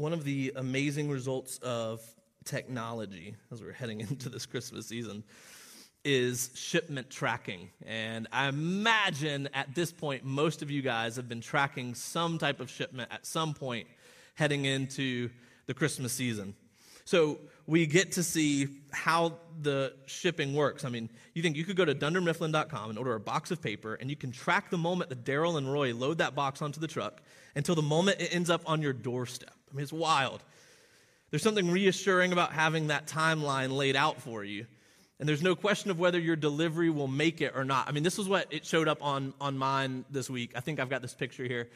one of the amazing results of technology as we're heading into this Christmas season is shipment tracking. And I imagine at this point, most of you guys have been tracking some type of shipment at some point heading into the Christmas season. So we get to see how the shipping works. I mean, you think you could go to dundermifflin.com and order a box of paper, and you can track the moment that Darryl and Roy load that box onto the truck until the moment it ends up on your doorstep. I mean, it's wild. There's something reassuring about having that timeline laid out for you. And there's no question of whether your delivery will make it or not. I mean, this is what it showed up on, on mine this week. I think I've got this picture here.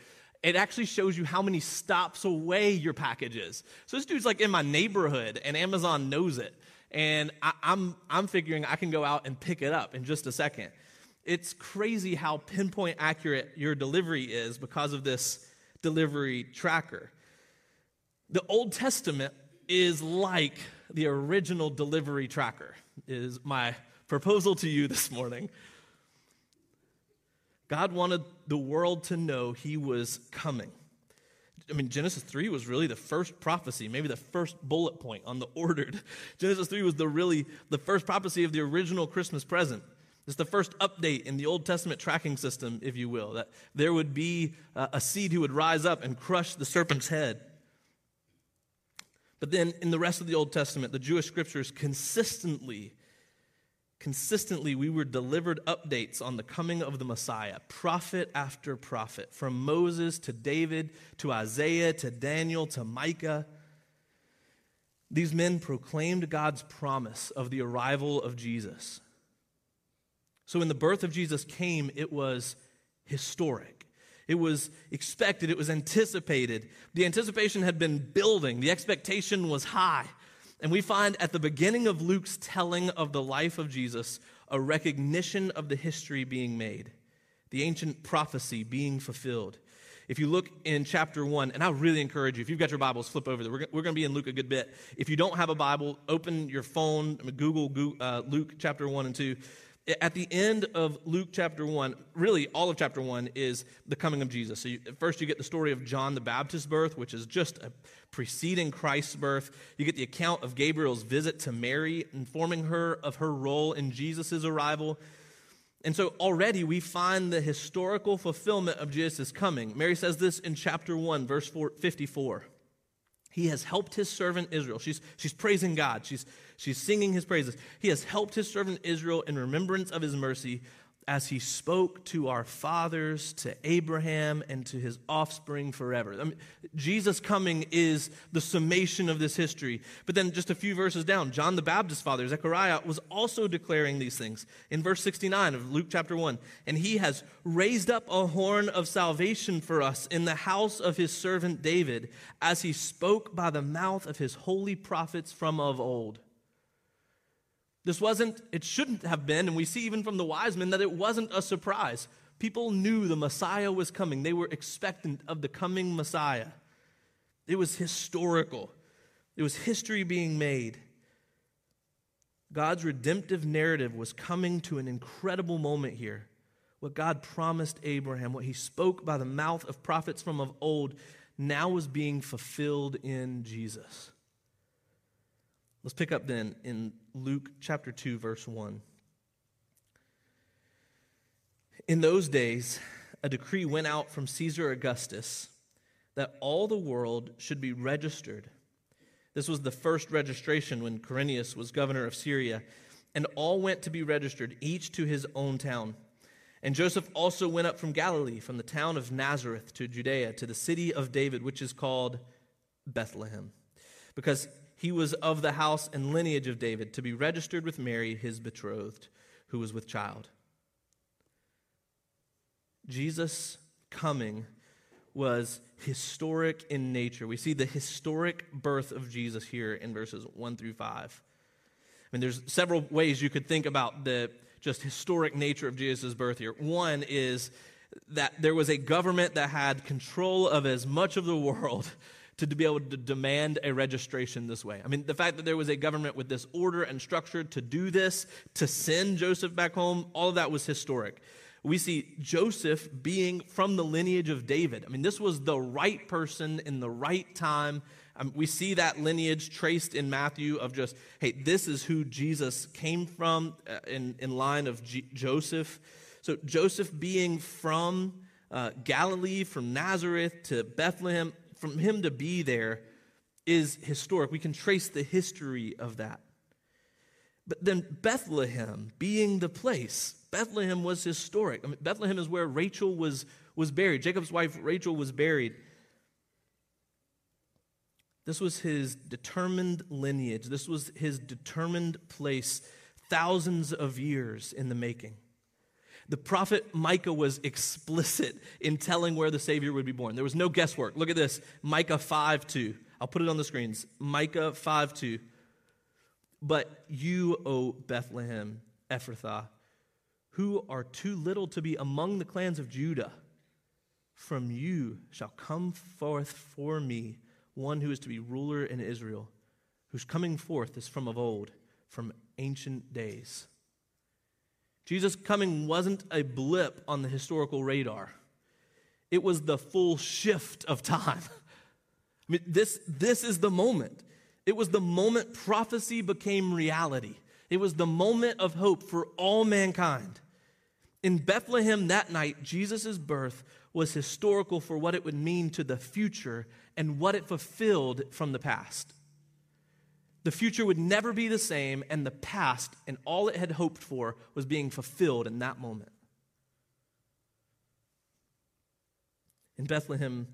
It actually shows you how many stops away your package is. So this dude's like in my neighborhood, and Amazon knows it. And I, I'm, I'm figuring I can go out and pick it up in just a second. It's crazy how pinpoint accurate your delivery is because of this delivery tracker. The Old Testament is like the original delivery tracker, is my proposal to you this morning. God wanted the world to know he was coming. I mean, Genesis 3 was really the first prophecy, maybe the first bullet point on the ordered. Genesis 3 was the really the first prophecy of the original Christmas present. It's the first update in the Old Testament tracking system, if you will, that there would be a seed who would rise up and crush the serpent's head. But then in the rest of the Old Testament, the Jewish scriptures consistently, consistently, we were delivered updates on the coming of the Messiah, prophet after prophet, from Moses to David to Isaiah to Daniel to Micah. These men proclaimed God's promise of the arrival of Jesus. So when the birth of Jesus came, it was historic. It was expected, it was anticipated. The anticipation had been building, the expectation was high. And we find at the beginning of Luke's telling of the life of Jesus a recognition of the history being made, the ancient prophecy being fulfilled. If you look in chapter 1, and I really encourage you, if you've got your Bibles, flip over there. We're, we're going to be in Luke a good bit. If you don't have a Bible, open your phone, Google, Google uh, Luke chapter 1 and 2 at the end of Luke chapter 1, really all of chapter 1 is the coming of Jesus. So you, first you get the story of John the Baptist's birth, which is just a preceding Christ's birth. You get the account of Gabriel's visit to Mary, informing her of her role in Jesus' arrival. And so already we find the historical fulfillment of Jesus' coming. Mary says this in chapter 1, verse 54. He has helped his servant Israel. She's, she's praising God. She's, she's singing his praises. He has helped his servant Israel in remembrance of his mercy as he spoke to our fathers, to Abraham, and to his offspring forever. I mean, Jesus coming is the summation of this history. But then just a few verses down, John the Baptist's father, Zechariah, was also declaring these things. In verse 69 of Luke chapter 1, and he has raised up a horn of salvation for us in the house of his servant David, as he spoke by the mouth of his holy prophets from of old. This wasn't, it shouldn't have been, and we see even from the wise men that it wasn't a surprise. People knew the Messiah was coming, they were expectant of the coming Messiah. It was historical, it was history being made. God's redemptive narrative was coming to an incredible moment here. What God promised Abraham, what he spoke by the mouth of prophets from of old, now was being fulfilled in Jesus. Let's pick up then in Luke chapter 2, verse 1. In those days, a decree went out from Caesar Augustus that all the world should be registered. This was the first registration when Quirinius was governor of Syria, and all went to be registered, each to his own town. And Joseph also went up from Galilee, from the town of Nazareth to Judea, to the city of David, which is called Bethlehem, because he was of the house and lineage of David, to be registered with Mary, his betrothed, who was with child. Jesus' coming was historic in nature. We see the historic birth of Jesus here in verses 1 through 5. I mean, there's several ways you could think about the just historic nature of Jesus' birth here. One is that there was a government that had control of as much of the world to be able to demand a registration this way. I mean, the fact that there was a government with this order and structure to do this, to send Joseph back home, all of that was historic. We see Joseph being from the lineage of David. I mean, this was the right person in the right time Um, we see that lineage traced in Matthew of just, hey, this is who Jesus came from uh, in, in line of G- Joseph. So Joseph being from uh, Galilee, from Nazareth to Bethlehem, from him to be there is historic. We can trace the history of that. But then Bethlehem being the place, Bethlehem was historic. I mean, Bethlehem is where Rachel was, was buried. Jacob's wife Rachel was buried. This was his determined lineage. This was his determined place, thousands of years in the making. The prophet Micah was explicit in telling where the Savior would be born. There was no guesswork. Look at this Micah 5 2. I'll put it on the screens. Micah 5 2. But you, O Bethlehem, Ephrathah, who are too little to be among the clans of Judah, from you shall come forth for me one who is to be ruler in Israel, whose coming forth is from of old, from ancient days. Jesus' coming wasn't a blip on the historical radar, it was the full shift of time. I mean, this, this is the moment. It was the moment prophecy became reality. It was the moment of hope for all mankind. In Bethlehem that night, Jesus' birth was historical for what it would mean to the future and what it fulfilled from the past. The future would never be the same, and the past and all it had hoped for was being fulfilled in that moment. In Bethlehem,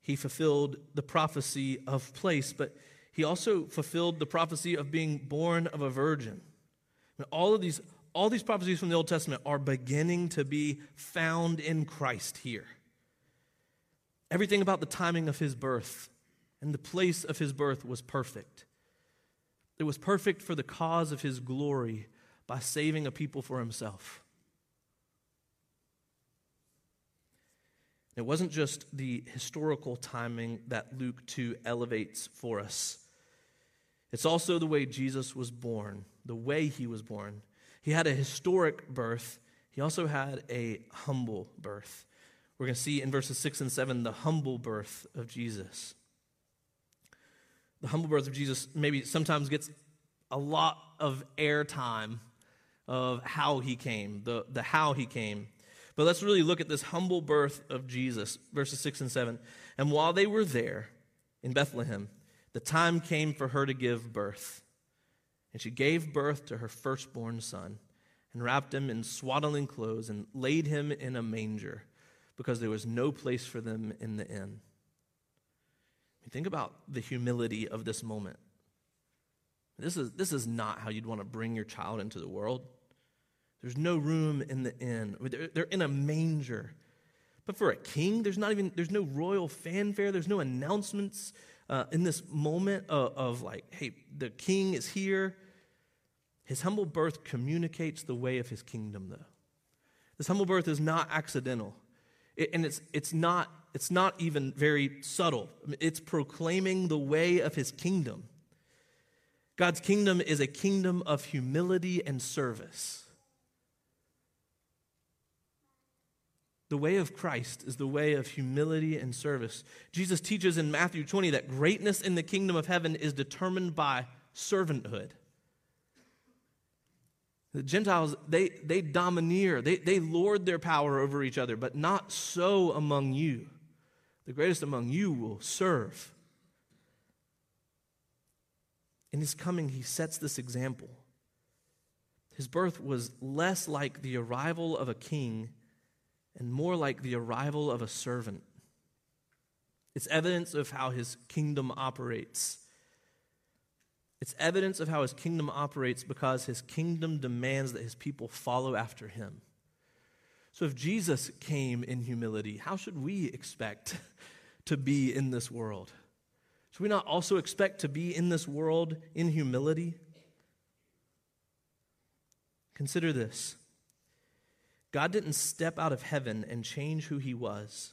he fulfilled the prophecy of place, but he also fulfilled the prophecy of being born of a virgin. And all of these, all these prophecies from the Old Testament are beginning to be found in Christ here. Everything about the timing of his birth and the place of his birth was perfect. It was perfect for the cause of his glory by saving a people for himself. It wasn't just the historical timing that Luke 2 elevates for us. It's also the way Jesus was born, the way he was born. He had a historic birth, he also had a humble birth. We're going to see in verses 6 and 7 the humble birth of Jesus. The humble birth of Jesus maybe sometimes gets a lot of airtime of how he came, the, the how he came. But let's really look at this humble birth of Jesus, verses 6 and 7. And while they were there in Bethlehem, the time came for her to give birth. And she gave birth to her firstborn son, and wrapped him in swaddling clothes, and laid him in a manger, because there was no place for them in the inn. Think about the humility of this moment. This is, this is not how you'd want to bring your child into the world. There's no room in the inn. They're, they're in a manger. But for a king, there's not even there's no royal fanfare. There's no announcements uh, in this moment of, of like, hey, the king is here. His humble birth communicates the way of his kingdom, though. This humble birth is not accidental, it, and it's it's not it's not even very subtle. It's proclaiming the way of his kingdom. God's kingdom is a kingdom of humility and service. The way of Christ is the way of humility and service. Jesus teaches in Matthew 20 that greatness in the kingdom of heaven is determined by servanthood. The Gentiles, they, they domineer, they, they lord their power over each other, but not so among you. The greatest among you will serve. In his coming, he sets this example. His birth was less like the arrival of a king and more like the arrival of a servant. It's evidence of how his kingdom operates. It's evidence of how his kingdom operates because his kingdom demands that his people follow after him. So if Jesus came in humility, how should we expect to be in this world? Should we not also expect to be in this world in humility? Consider this God didn't step out of heaven and change who he was.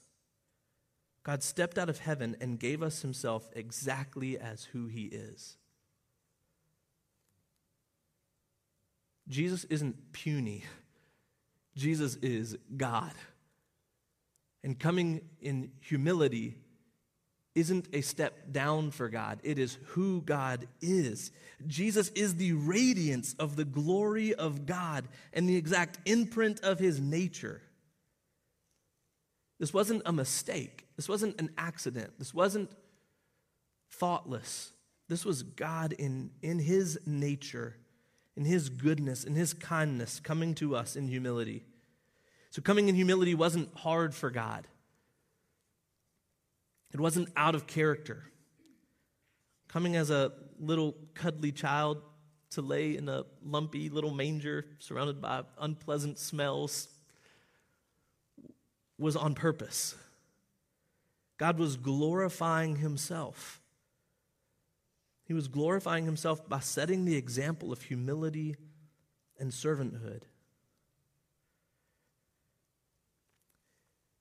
God stepped out of heaven and gave us himself exactly as who he is. Jesus isn't puny. Jesus is God. And coming in humility, isn't a step down for God, it is who God is. Jesus is the radiance of the glory of God and the exact imprint of his nature. This wasn't a mistake. This wasn't an accident. This wasn't thoughtless. This was God in, in his nature, in his goodness, in his kindness, coming to us in humility. So, coming in humility wasn't hard for God. It wasn't out of character. Coming as a little cuddly child to lay in a lumpy little manger surrounded by unpleasant smells was on purpose. God was glorifying himself. He was glorifying himself by setting the example of humility and servanthood.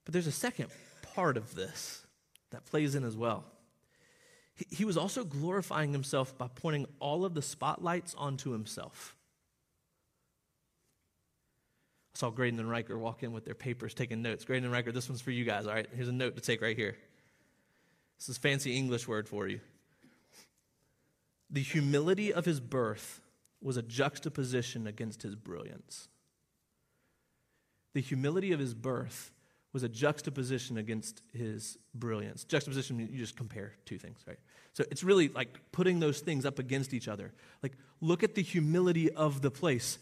But there's a second part of this that plays in as well. He, he was also glorifying himself by pointing all of the spotlights onto himself. I saw Graydon and Riker walk in with their papers taking notes. Graydon and Riker, this one's for you guys, all right? Here's a note to take right here. This is fancy English word for you. The humility of his birth was a juxtaposition against his brilliance. The humility of his birth was a juxtaposition against his brilliance. Juxtaposition, you just compare two things, right? So it's really like putting those things up against each other. Like, look at the humility of the place.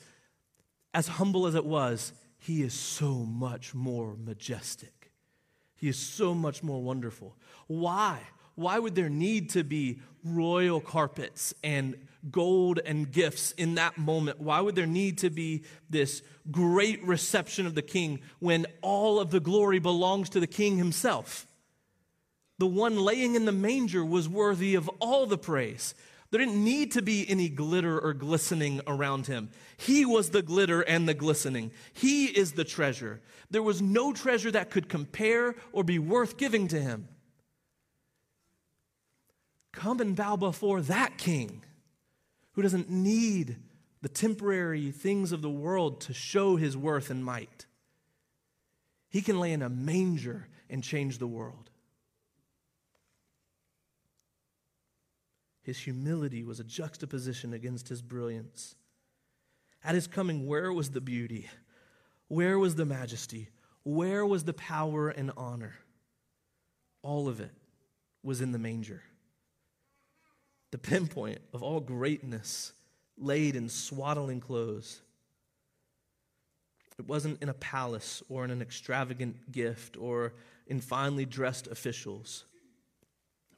As humble as it was, he is so much more majestic. He is so much more wonderful. Why? Why would there need to be royal carpets and gold and gifts in that moment? Why would there need to be this great reception of the king when all of the glory belongs to the king himself? The one laying in the manger was worthy of all the praise. There didn't need to be any glitter or glistening around him. He was the glitter and the glistening. He is the treasure. There was no treasure that could compare or be worth giving to him. Come and bow before that king who doesn't need the temporary things of the world to show his worth and might. He can lay in a manger and change the world. His humility was a juxtaposition against his brilliance. At his coming, where was the beauty? Where was the majesty? Where was the power and honor? All of it was in the manger the pinpoint of all greatness laid in swaddling clothes. It wasn't in a palace or in an extravagant gift or in finely dressed officials.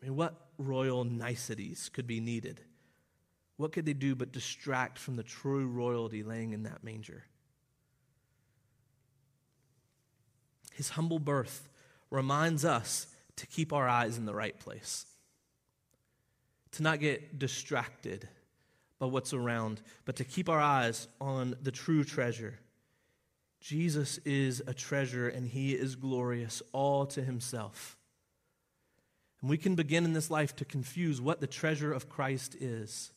I mean, what royal niceties could be needed? What could they do but distract from the true royalty laying in that manger? His humble birth reminds us to keep our eyes in the right place to not get distracted by what's around, but to keep our eyes on the true treasure. Jesus is a treasure and he is glorious all to himself. And we can begin in this life to confuse what the treasure of Christ is.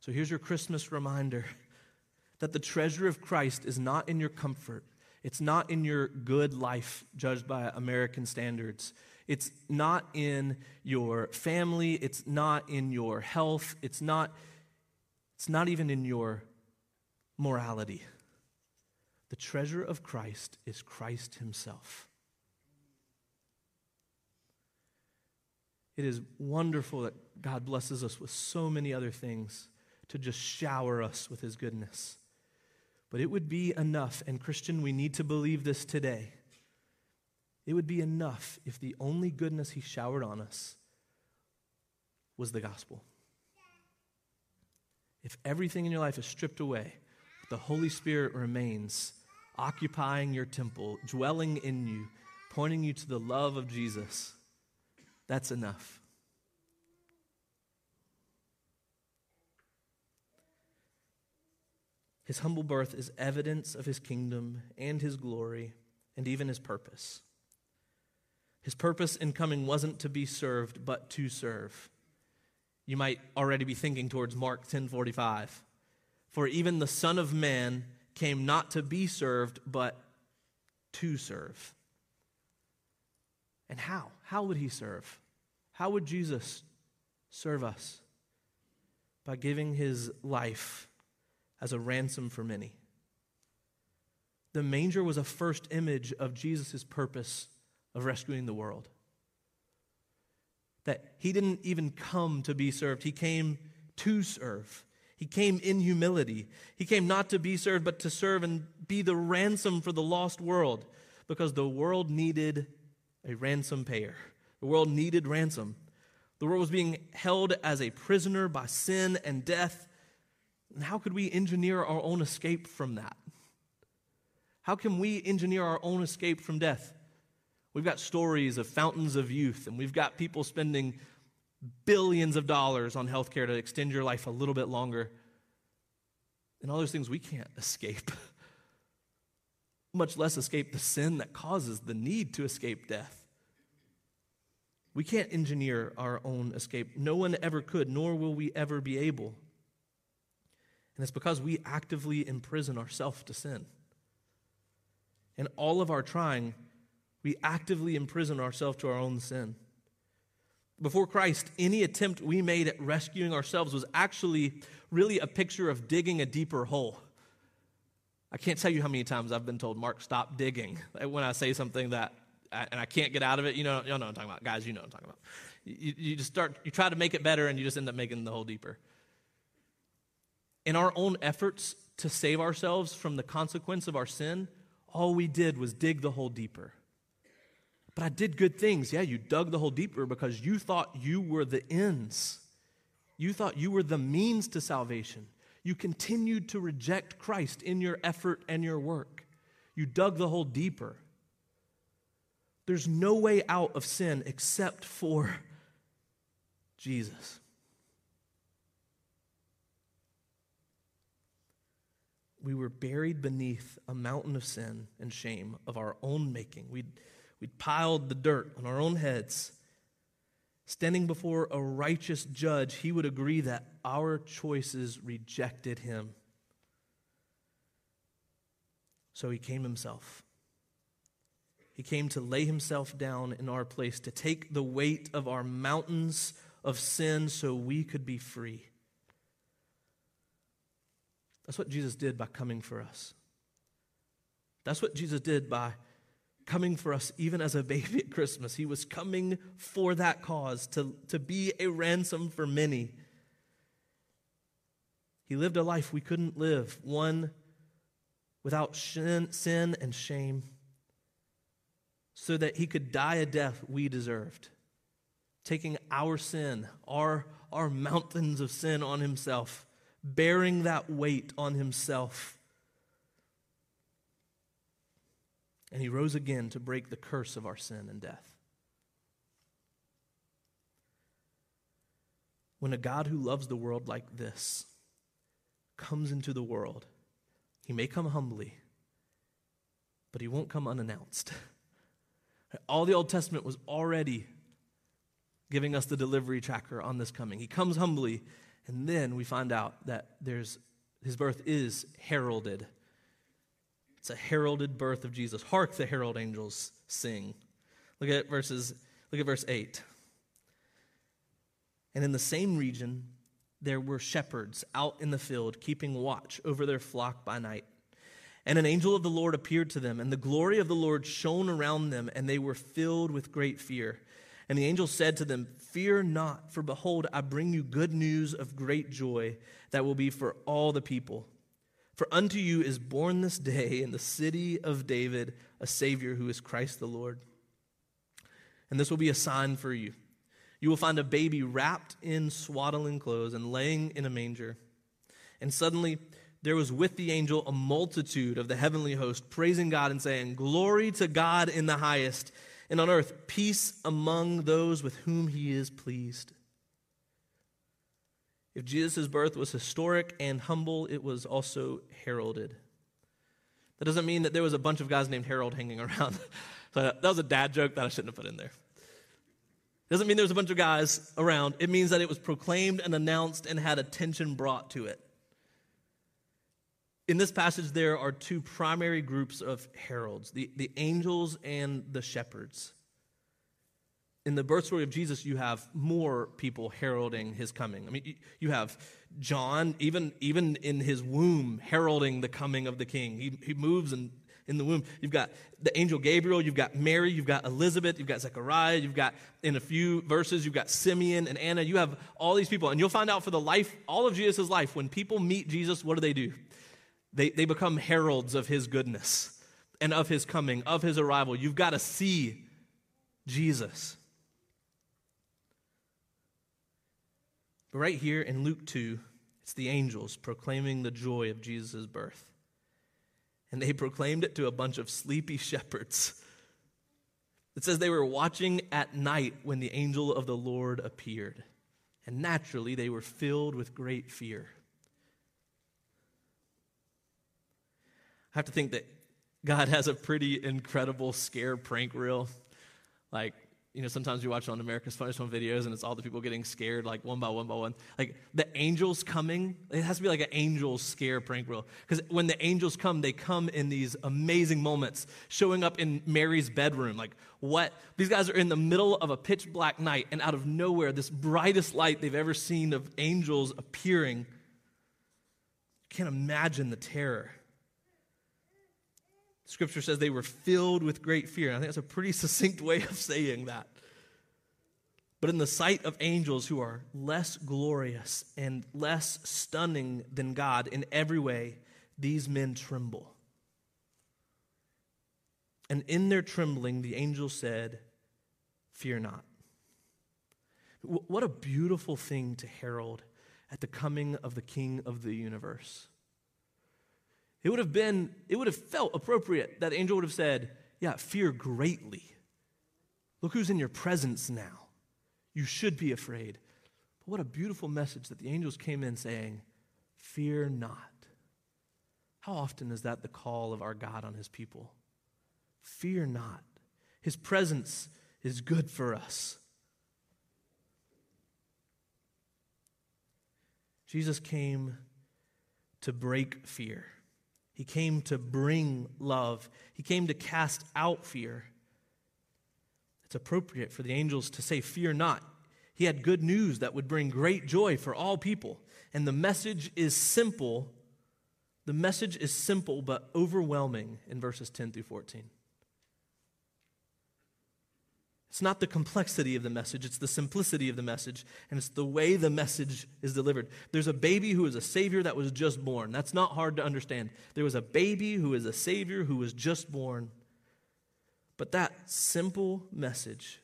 So here's your Christmas reminder that the treasure of Christ is not in your comfort, it's not in your good life judged by American standards. It's not in your family, it's not in your health, it's not it's not even in your morality. The treasure of Christ is Christ himself. It is wonderful that God blesses us with so many other things to just shower us with his goodness. But it would be enough, and Christian, we need to believe this today it would be enough if the only goodness he showered on us was the gospel. If everything in your life is stripped away, the Holy Spirit remains occupying your temple, dwelling in you, pointing you to the love of Jesus, that's enough. His humble birth is evidence of his kingdom and his glory and even his purpose. His purpose in coming wasn't to be served, but to serve. You might already be thinking towards Mark 10:45. For even the Son of Man came not to be served, but to serve. And how? How would he serve? How would Jesus serve us? By giving his life as a ransom for many. The manger was a first image of Jesus' purpose of rescuing the world. That he didn't even come to be served, he came to serve. He came in humility. He came not to be served, but to serve and be the ransom for the lost world because the world needed a ransom payer. The world needed ransom. The world was being held as a prisoner by sin and death. And how could we engineer our own escape from that? How can we engineer our own escape from death? We've got stories of fountains of youth, and we've got people spending billions of dollars on healthcare to extend your life a little bit longer. And all those things we can't escape, much less escape the sin that causes the need to escape death. We can't engineer our own escape. No one ever could, nor will we ever be able. And it's because we actively imprison ourselves to sin. And all of our trying, we actively imprison ourselves to our own sin. Before Christ, any attempt we made at rescuing ourselves was actually really a picture of digging a deeper hole. I can't tell you how many times I've been told, Mark, stop digging. When I say something that, and I can't get out of it, you know, you know what I'm talking about. Guys, you know what I'm talking about. You, you just start, you try to make it better, and you just end up making the hole deeper. In our own efforts to save ourselves from the consequence of our sin, all we did was dig the hole deeper. But I did good things. Yeah, you dug the hole deeper because you thought you were the ends. You thought you were the means to salvation. You continued to reject Christ in your effort and your work. You dug the hole deeper. There's no way out of sin except for Jesus. We were buried beneath a mountain of sin and shame of our own making. We'd We'd piled the dirt on our own heads. Standing before a righteous judge, he would agree that our choices rejected him. So he came himself. He came to lay himself down in our place, to take the weight of our mountains of sin so we could be free. That's what Jesus did by coming for us. That's what Jesus did by coming for us even as a baby at Christmas. He was coming for that cause, to, to be a ransom for many. He lived a life we couldn't live, one without sin, sin and shame, so that he could die a death we deserved, taking our sin, our, our mountains of sin on himself, bearing that weight on himself And he rose again to break the curse of our sin and death. When a God who loves the world like this comes into the world, he may come humbly, but he won't come unannounced. All the Old Testament was already giving us the delivery tracker on this coming. He comes humbly, and then we find out that there's, his birth is heralded it's a heralded birth of Jesus. Hark, the herald angels sing. Look at verses, look at verse 8. And in the same region, there were shepherds out in the field, keeping watch over their flock by night. And an angel of the Lord appeared to them, and the glory of the Lord shone around them, and they were filled with great fear. And the angel said to them, Fear not, for behold, I bring you good news of great joy that will be for all the people. For unto you is born this day in the city of David a Savior who is Christ the Lord. And this will be a sign for you. You will find a baby wrapped in swaddling clothes and laying in a manger. And suddenly there was with the angel a multitude of the heavenly host, praising God and saying, Glory to God in the highest, and on earth peace among those with whom he is pleased. If Jesus' birth was historic and humble, it was also heralded. That doesn't mean that there was a bunch of guys named Harold hanging around. so that was a dad joke that I shouldn't have put in there. It doesn't mean there was a bunch of guys around. It means that it was proclaimed and announced and had attention brought to it. In this passage, there are two primary groups of heralds the, the angels and the shepherds. In the birth story of Jesus, you have more people heralding his coming. I mean, you have John, even, even in his womb, heralding the coming of the king. He, he moves and in the womb. You've got the angel Gabriel, you've got Mary, you've got Elizabeth, you've got Zechariah, you've got, in a few verses, you've got Simeon and Anna. You have all these people. And you'll find out for the life, all of Jesus' life, when people meet Jesus, what do they do? They, they become heralds of his goodness and of his coming, of his arrival. You've got to see Jesus. But right here in Luke 2, it's the angels proclaiming the joy of Jesus' birth. And they proclaimed it to a bunch of sleepy shepherds. It says they were watching at night when the angel of the Lord appeared. And naturally, they were filled with great fear. I have to think that God has a pretty incredible scare prank reel. Like, you know, sometimes you watch on America's Funniest Home Videos and it's all the people getting scared, like one by one by one. Like the angels coming, it has to be like an angel scare prank reel. Because when the angels come, they come in these amazing moments, showing up in Mary's bedroom. Like, what? These guys are in the middle of a pitch black night, and out of nowhere, this brightest light they've ever seen of angels appearing. You can't imagine the terror. Scripture says they were filled with great fear. And I think that's a pretty succinct way of saying that. But in the sight of angels who are less glorious and less stunning than God in every way, these men tremble. And in their trembling, the angel said, Fear not. What a beautiful thing to herald at the coming of the King of the universe. It would have been, it would have felt appropriate that angel would have said, Yeah, fear greatly. Look who's in your presence now. You should be afraid. But what a beautiful message that the angels came in saying, Fear not. How often is that the call of our God on his people? Fear not. His presence is good for us. Jesus came to break fear. He came to bring love. He came to cast out fear. It's appropriate for the angels to say, Fear not. He had good news that would bring great joy for all people. And the message is simple. The message is simple but overwhelming in verses 10 through 14. It's not the complexity of the message, it's the simplicity of the message, and it's the way the message is delivered. There's a baby who is a Savior that was just born. That's not hard to understand. There was a baby who is a Savior who was just born. But that simple message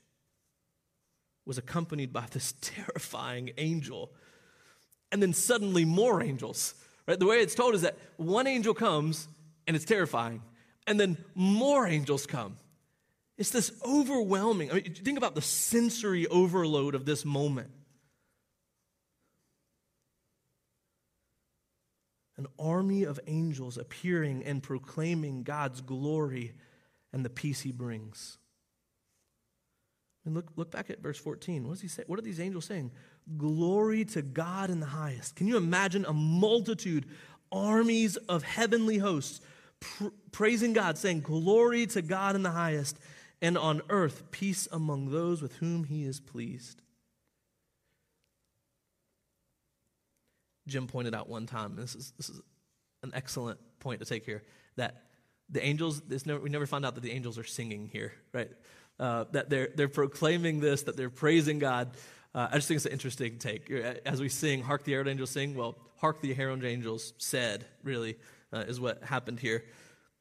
was accompanied by this terrifying angel, and then suddenly more angels. Right? The way it's told is that one angel comes and it's terrifying, and then more angels come it's this overwhelming. I mean, think about the sensory overload of this moment. An army of angels appearing and proclaiming God's glory and the peace he brings. And look, look back at verse 14. What does he say? What are these angels saying? Glory to God in the highest. Can you imagine a multitude, armies of heavenly hosts pr- praising God, saying, Glory to God in the highest, and on earth peace among those with whom he is pleased. Jim pointed out one time, this is, this is an excellent point to take here, that the angels, never, we never found out that the angels are singing here, right? Uh, that they're, they're proclaiming this, that they're praising God. Uh, I just think it's an interesting take. As we sing, Hark the Herald Angels Sing, well, Hark the Herald Angels said, really, uh, is what happened here.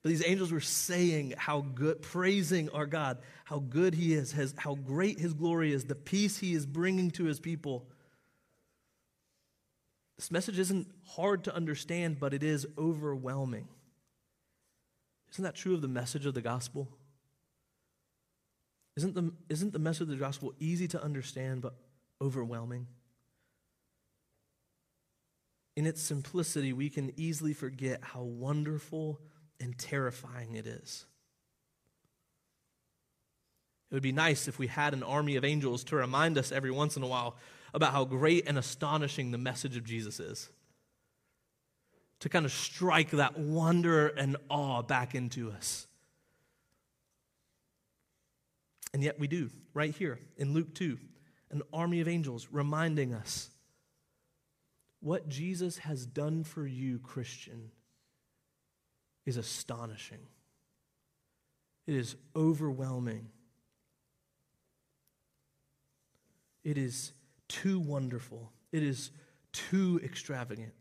But these angels were saying how good, praising our God, how good He is, his, how great His glory is, the peace He is bringing to His people. This message isn't hard to understand, but it is overwhelming. Isn't that true of the message of the gospel? Isn't the, isn't the message of the gospel easy to understand, but overwhelming? In its simplicity, we can easily forget how wonderful and terrifying it is. It would be nice if we had an army of angels to remind us every once in a while about how great and astonishing the message of Jesus is. To kind of strike that wonder and awe back into us. And yet we do, right here in Luke 2, an army of angels reminding us what Jesus has done for you, Christian, is astonishing. It is overwhelming. It is too wonderful. It is too extravagant.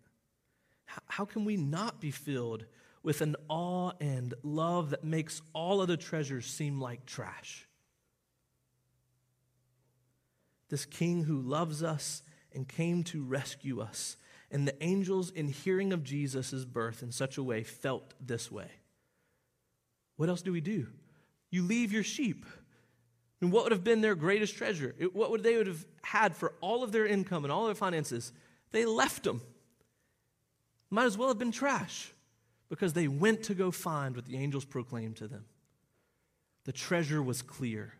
How can we not be filled with an awe and love that makes all other treasures seem like trash? This king who loves us and came to rescue us. And the angels, in hearing of Jesus' birth in such a way, felt this way. What else do we do? You leave your sheep. And what would have been their greatest treasure? What would they would have had for all of their income and all their finances? They left them. Might as well have been trash because they went to go find what the angels proclaimed to them. The treasure was clear,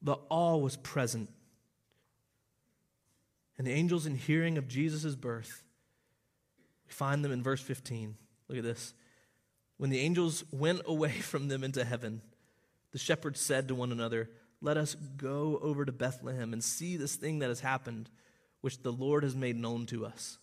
the awe was present. And the angels, in hearing of Jesus' birth, we find them in verse 15. Look at this. When the angels went away from them into heaven, the shepherds said to one another, Let us go over to Bethlehem and see this thing that has happened, which the Lord has made known to us.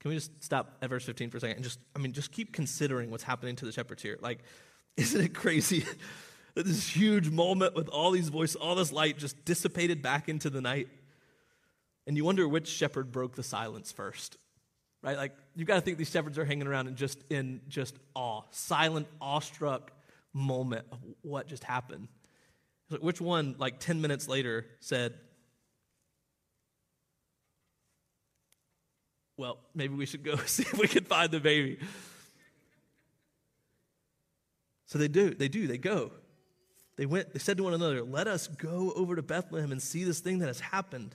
Can we just stop at verse 15 for a second and just, I mean, just keep considering what's happening to the shepherds here? Like, isn't it crazy that this huge moment with all these voices, all this light just dissipated back into the night? And you wonder which shepherd broke the silence first, right? Like, you've got to think these shepherds are hanging around in just, in just awe, silent, awestruck moment of what just happened. Like, which one, like 10 minutes later, said, well, maybe we should go see if we can find the baby. So they do, they do, they go. They went, they said to one another, Let us go over to Bethlehem and see this thing that has happened,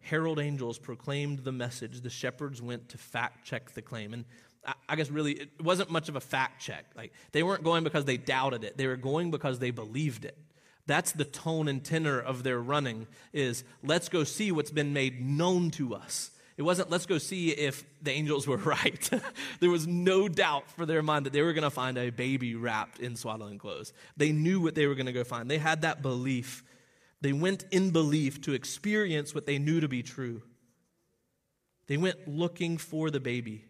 herald angels proclaimed the message, the shepherds went to fact check the claim. And I guess really, it wasn't much of a fact check. Like, they weren't going because they doubted it, they were going because they believed it. That's the tone and tenor of their running is let's go see what's been made known to us. It wasn't let's go see if the angels were right. there was no doubt for their mind that they were going to find a baby wrapped in swaddling clothes. They knew what they were going to go find. They had that belief. They went in belief to experience what they knew to be true. They went looking for the baby.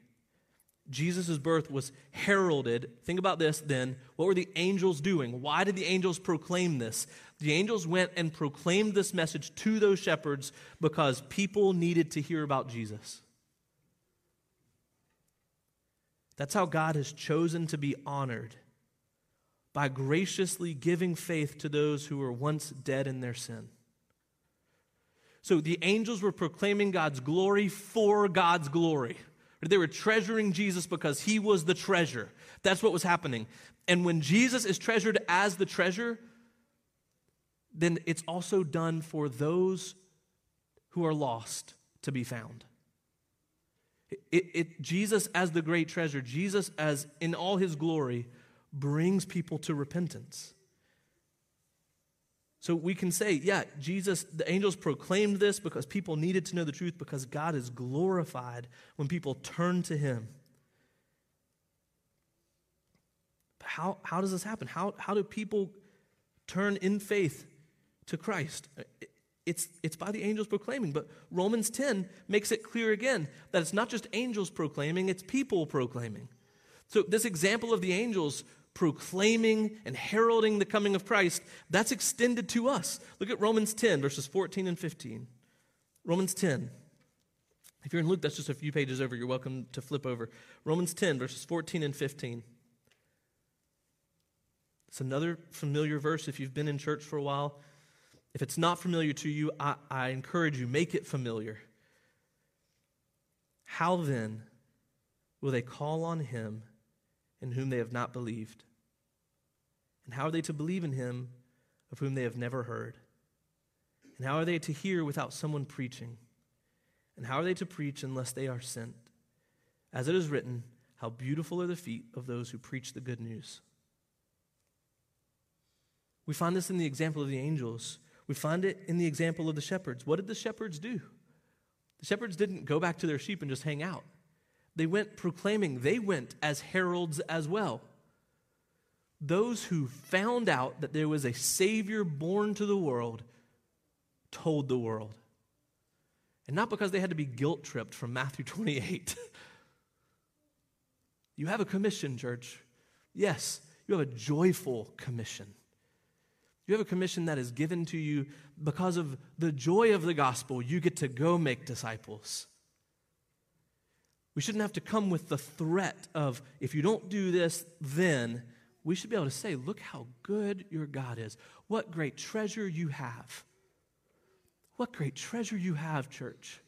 Jesus' birth was heralded. Think about this then. What were the angels doing? Why did the angels proclaim this? The angels went and proclaimed this message to those shepherds because people needed to hear about Jesus. That's how God has chosen to be honored by graciously giving faith to those who were once dead in their sin. So the angels were proclaiming God's glory for God's glory. They were treasuring Jesus because he was the treasure. That's what was happening. And when Jesus is treasured as the treasure, then it's also done for those who are lost to be found. It, it, Jesus as the great treasure, Jesus as in all his glory, brings people to repentance. So we can say, yeah, Jesus, the angels proclaimed this because people needed to know the truth because God is glorified when people turn to him. But how, how does this happen? How, how do people turn in faith to Christ? It's, it's by the angels proclaiming, but Romans 10 makes it clear again that it's not just angels proclaiming, it's people proclaiming. So, this example of the angels proclaiming and heralding the coming of Christ, that's extended to us. Look at Romans 10, verses 14 and 15. Romans 10. If you're in Luke, that's just a few pages over. You're welcome to flip over. Romans 10, verses 14 and 15. It's another familiar verse if you've been in church for a while. If it's not familiar to you, I, I encourage you, make it familiar. How then will they call on him in whom they have not believed? And how are they to believe in him of whom they have never heard? And how are they to hear without someone preaching? And how are they to preach unless they are sent? As it is written, How beautiful are the feet of those who preach the good news. We find this in the example of the angels. We find it in the example of the shepherds. What did the shepherds do? The shepherds didn't go back to their sheep and just hang out. They went proclaiming, they went as heralds as well. Those who found out that there was a Savior born to the world told the world. And not because they had to be guilt tripped from Matthew 28. you have a commission, church. Yes, you have a joyful commission. You have a commission that is given to you because of the joy of the gospel. You get to go make disciples. We shouldn't have to come with the threat of, if you don't do this, then. We should be able to say, look how good your God is. What great treasure you have. What great treasure you have, church.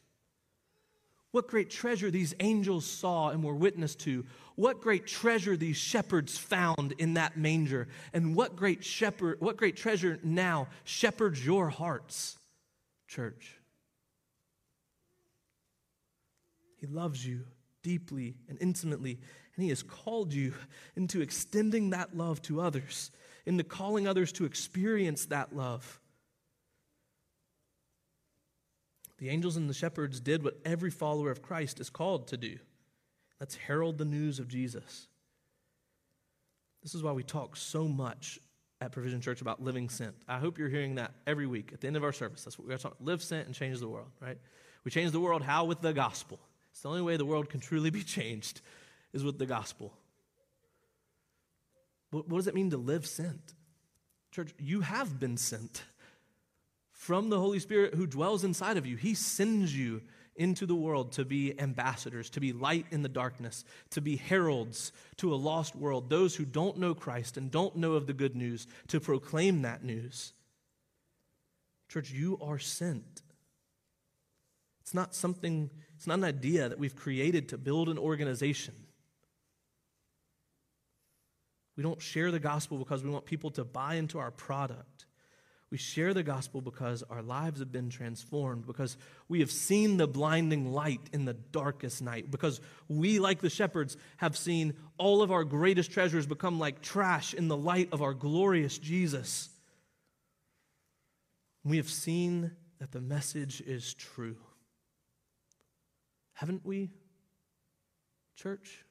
What great treasure these angels saw and were witness to. What great treasure these shepherds found in that manger. And what great shepherd, what great treasure now shepherds your hearts, church. He loves you deeply and intimately, and He has called you into extending that love to others, into calling others to experience that love. The angels and the shepherds did what every follower of Christ is called to do that's herald the news of Jesus. This is why we talk so much at Provision Church about living sent. I hope you're hearing that every week at the end of our service. That's what we're talking live sent and change the world, right? We change the world how? With the gospel. It's the only way the world can truly be changed is with the gospel. What, what does it mean to live sent? Church, you have been sent from the Holy Spirit who dwells inside of you. He sends you into the world to be ambassadors, to be light in the darkness, to be heralds to a lost world, those who don't know Christ and don't know of the good news, to proclaim that news. Church, you are sent. It's not something, it's not an idea that we've created to build an organization. We don't share the gospel because we want people to buy into our product. We share the gospel because our lives have been transformed, because we have seen the blinding light in the darkest night, because we, like the shepherds, have seen all of our greatest treasures become like trash in the light of our glorious Jesus. We have seen that the message is true. Haven't we, church?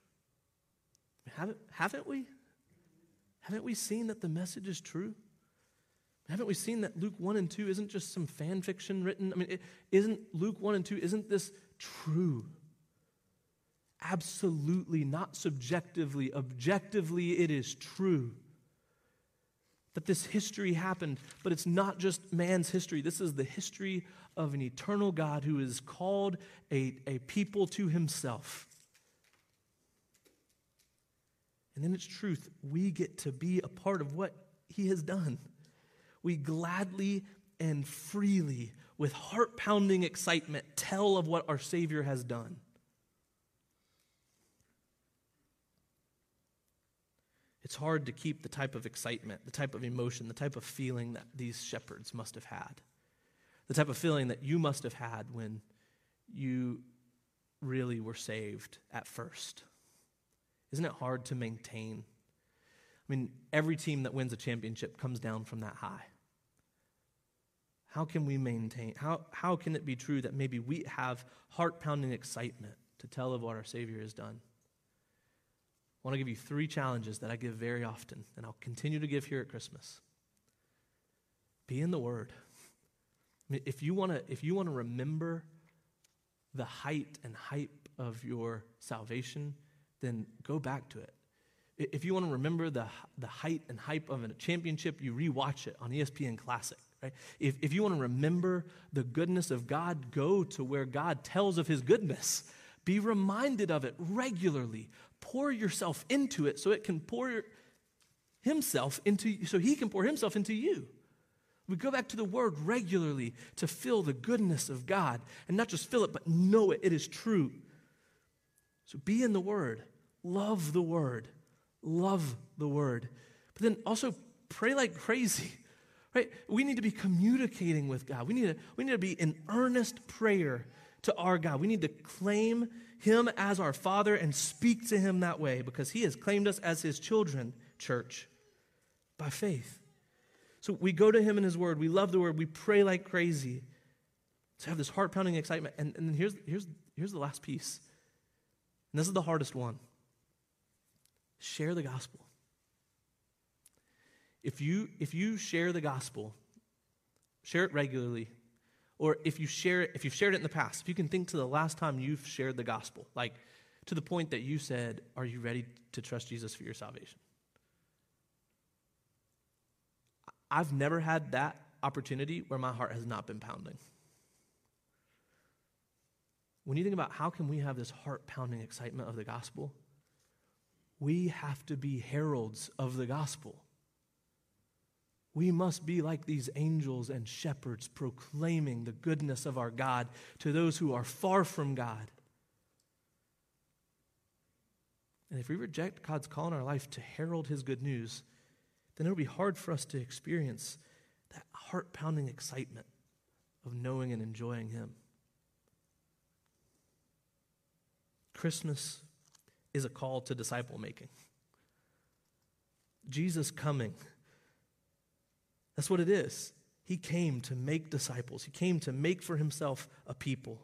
Haven't, haven't we? Haven't we seen that the message is true? Haven't we seen that Luke 1 and 2 isn't just some fan fiction written? I mean, is not Luke 1 and 2, isn't this true? Absolutely, not subjectively, objectively, it is true. That this history happened, but it's not just man's history. This is the history of an eternal God who has called a, a people to himself. And in its truth, we get to be a part of what he has done we gladly and freely, with heart pounding excitement, tell of what our Savior has done. It's hard to keep the type of excitement, the type of emotion, the type of feeling that these shepherds must have had. The type of feeling that you must have had when you really were saved at first. Isn't it hard to maintain? I mean, every team that wins a championship comes down from that high. How can we maintain, how, how can it be true that maybe we have heart pounding excitement to tell of what our Savior has done? I want to give you three challenges that I give very often, and I'll continue to give here at Christmas. Be in the Word. I mean, if you want to, if you want to remember the height and hype of your salvation, then go back to it. If you want to remember the, the height and hype of a championship, you rewatch it on ESPN Classic. Right? If, if you want to remember the goodness of God, go to where God tells of his goodness. Be reminded of it regularly. Pour yourself into it so it can pour himself into so he can pour himself into you. We go back to the word regularly to feel the goodness of God and not just feel it, but know it. It is true. So be in the word, love the word, love the word. But then also pray like crazy. Right? We need to be communicating with God. We need to, we need to be in earnest prayer to our God. We need to claim Him as our Father and speak to Him that way because He has claimed us as His children, church, by faith. So we go to Him in His Word. We love the Word. We pray like crazy to have this heart pounding excitement. And, and here's, here's, here's the last piece. And this is the hardest one share the gospel. If you, if you share the gospel, share it regularly, or if you share it, if you've shared it in the past, if you can think to the last time you've shared the gospel, like to the point that you said, Are you ready to trust Jesus for your salvation? I've never had that opportunity where my heart has not been pounding. When you think about how can we have this heart pounding excitement of the gospel, we have to be heralds of the gospel. We must be like these angels and shepherds proclaiming the goodness of our God to those who are far from God. And if we reject God's call in our life to herald his good news, then it'll be hard for us to experience that heart pounding excitement of knowing and enjoying him. Christmas is a call to disciple making. Jesus coming that's what it is. He came to make disciples, He came to make for Himself a people.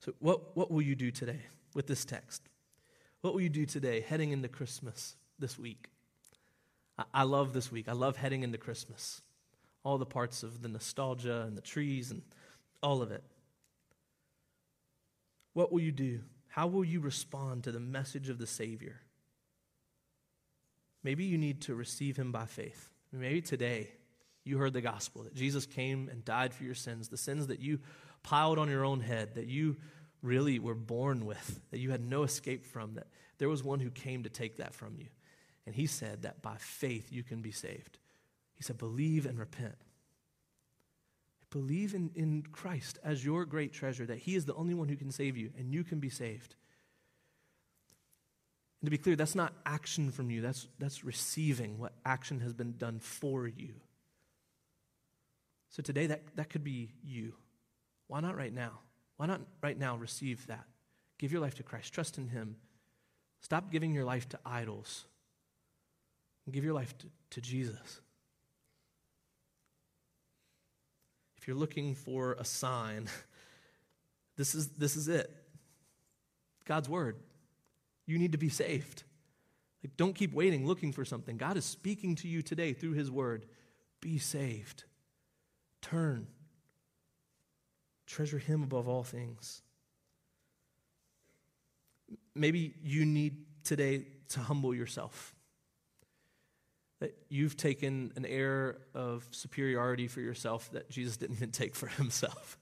So, what, what will you do today with this text? What will you do today heading into Christmas this week? I, I love this week. I love heading into Christmas. All the parts of the nostalgia and the trees and all of it. What will you do? How will you respond to the message of the Savior? Maybe you need to receive him by faith. Maybe today you heard the gospel that Jesus came and died for your sins, the sins that you piled on your own head, that you really were born with, that you had no escape from, that there was one who came to take that from you. And he said that by faith you can be saved. He said, believe and repent. Believe in, in Christ as your great treasure, that he is the only one who can save you, and you can be saved. And to be clear, that's not action from you, that's, that's receiving what action has been done for you. So today, that, that could be you. Why not right now? Why not right now receive that? Give your life to Christ, trust in Him. Stop giving your life to idols give your life to, to Jesus. You're looking for a sign, this is, this is it God's Word. You need to be saved. Like, don't keep waiting, looking for something. God is speaking to you today through His Word. Be saved. Turn. Treasure Him above all things. Maybe you need today to humble yourself. That you've taken an air of superiority for yourself that Jesus didn't even take for Himself.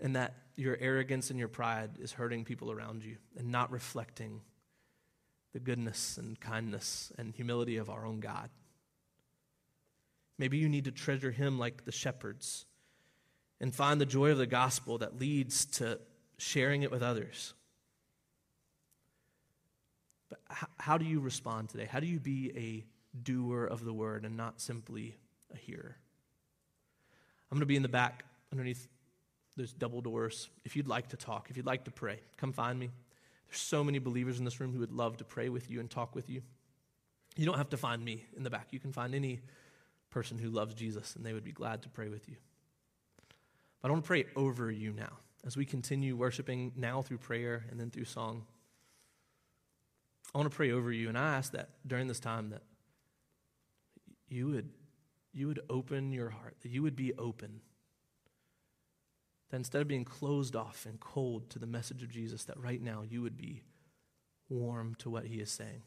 And that your arrogance and your pride is hurting people around you and not reflecting the goodness and kindness and humility of our own God. Maybe you need to treasure Him like the shepherds and find the joy of the gospel that leads to sharing it with others. But how, do you respond today? How do you be a doer of the word and not simply a hearer? I'm going to be in the back underneath there's double doors. If you'd like to talk, if you'd like to pray, come find me. There's so many believers in this room who would love to pray with you and talk with you. You don't have to find me in the back. You can find any person who loves Jesus, and they would be glad to pray with you. But I want to pray over you now as we continue worshiping now through prayer and then through song. I want to pray over you, and I ask that during this time that you would, you would open your heart, that you would be open that instead of being closed off and cold to the message of Jesus, that right now you would be warm to what he is saying.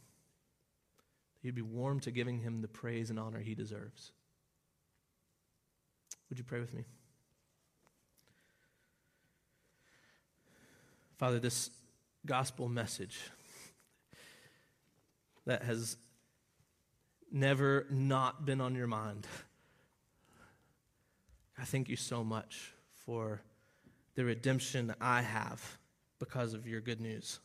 That you'd be warm to giving him the praise and honor he deserves. Would you pray with me? Father, this gospel message that has never not been on your mind. I thank you so much for the redemption I have because of your good news.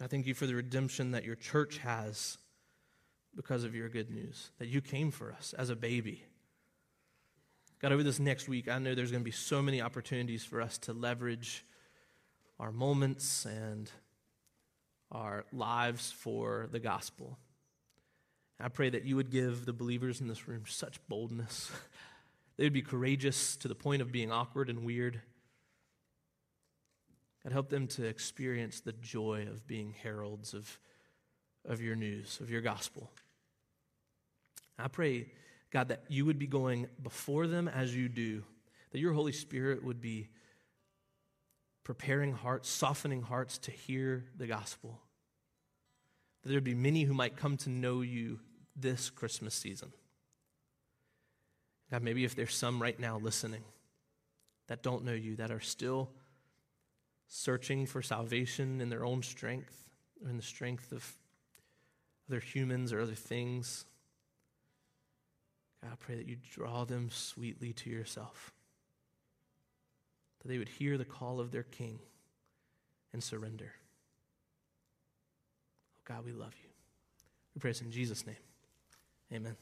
I thank you for the redemption that your church has because of your good news, that you came for us as a baby. God, over this next week, I know there's going to be so many opportunities for us to leverage our moments and our lives for the gospel. I pray that you would give the believers in this room such boldness. they would be courageous to the point of being awkward and weird. God, help them to experience the joy of being heralds of, of your news, of your gospel. I pray, God, that you would be going before them as you do, that your Holy Spirit would be preparing hearts, softening hearts to hear the gospel. That there would be many who might come to know you this Christmas season. God, maybe if there's some right now listening that don't know you, that are still searching for salvation in their own strength or in the strength of other humans or other things, God, I pray that you draw them sweetly to yourself. That they would hear the call of their King and surrender. Oh God, we love you. We pray this in Jesus' name. Amen.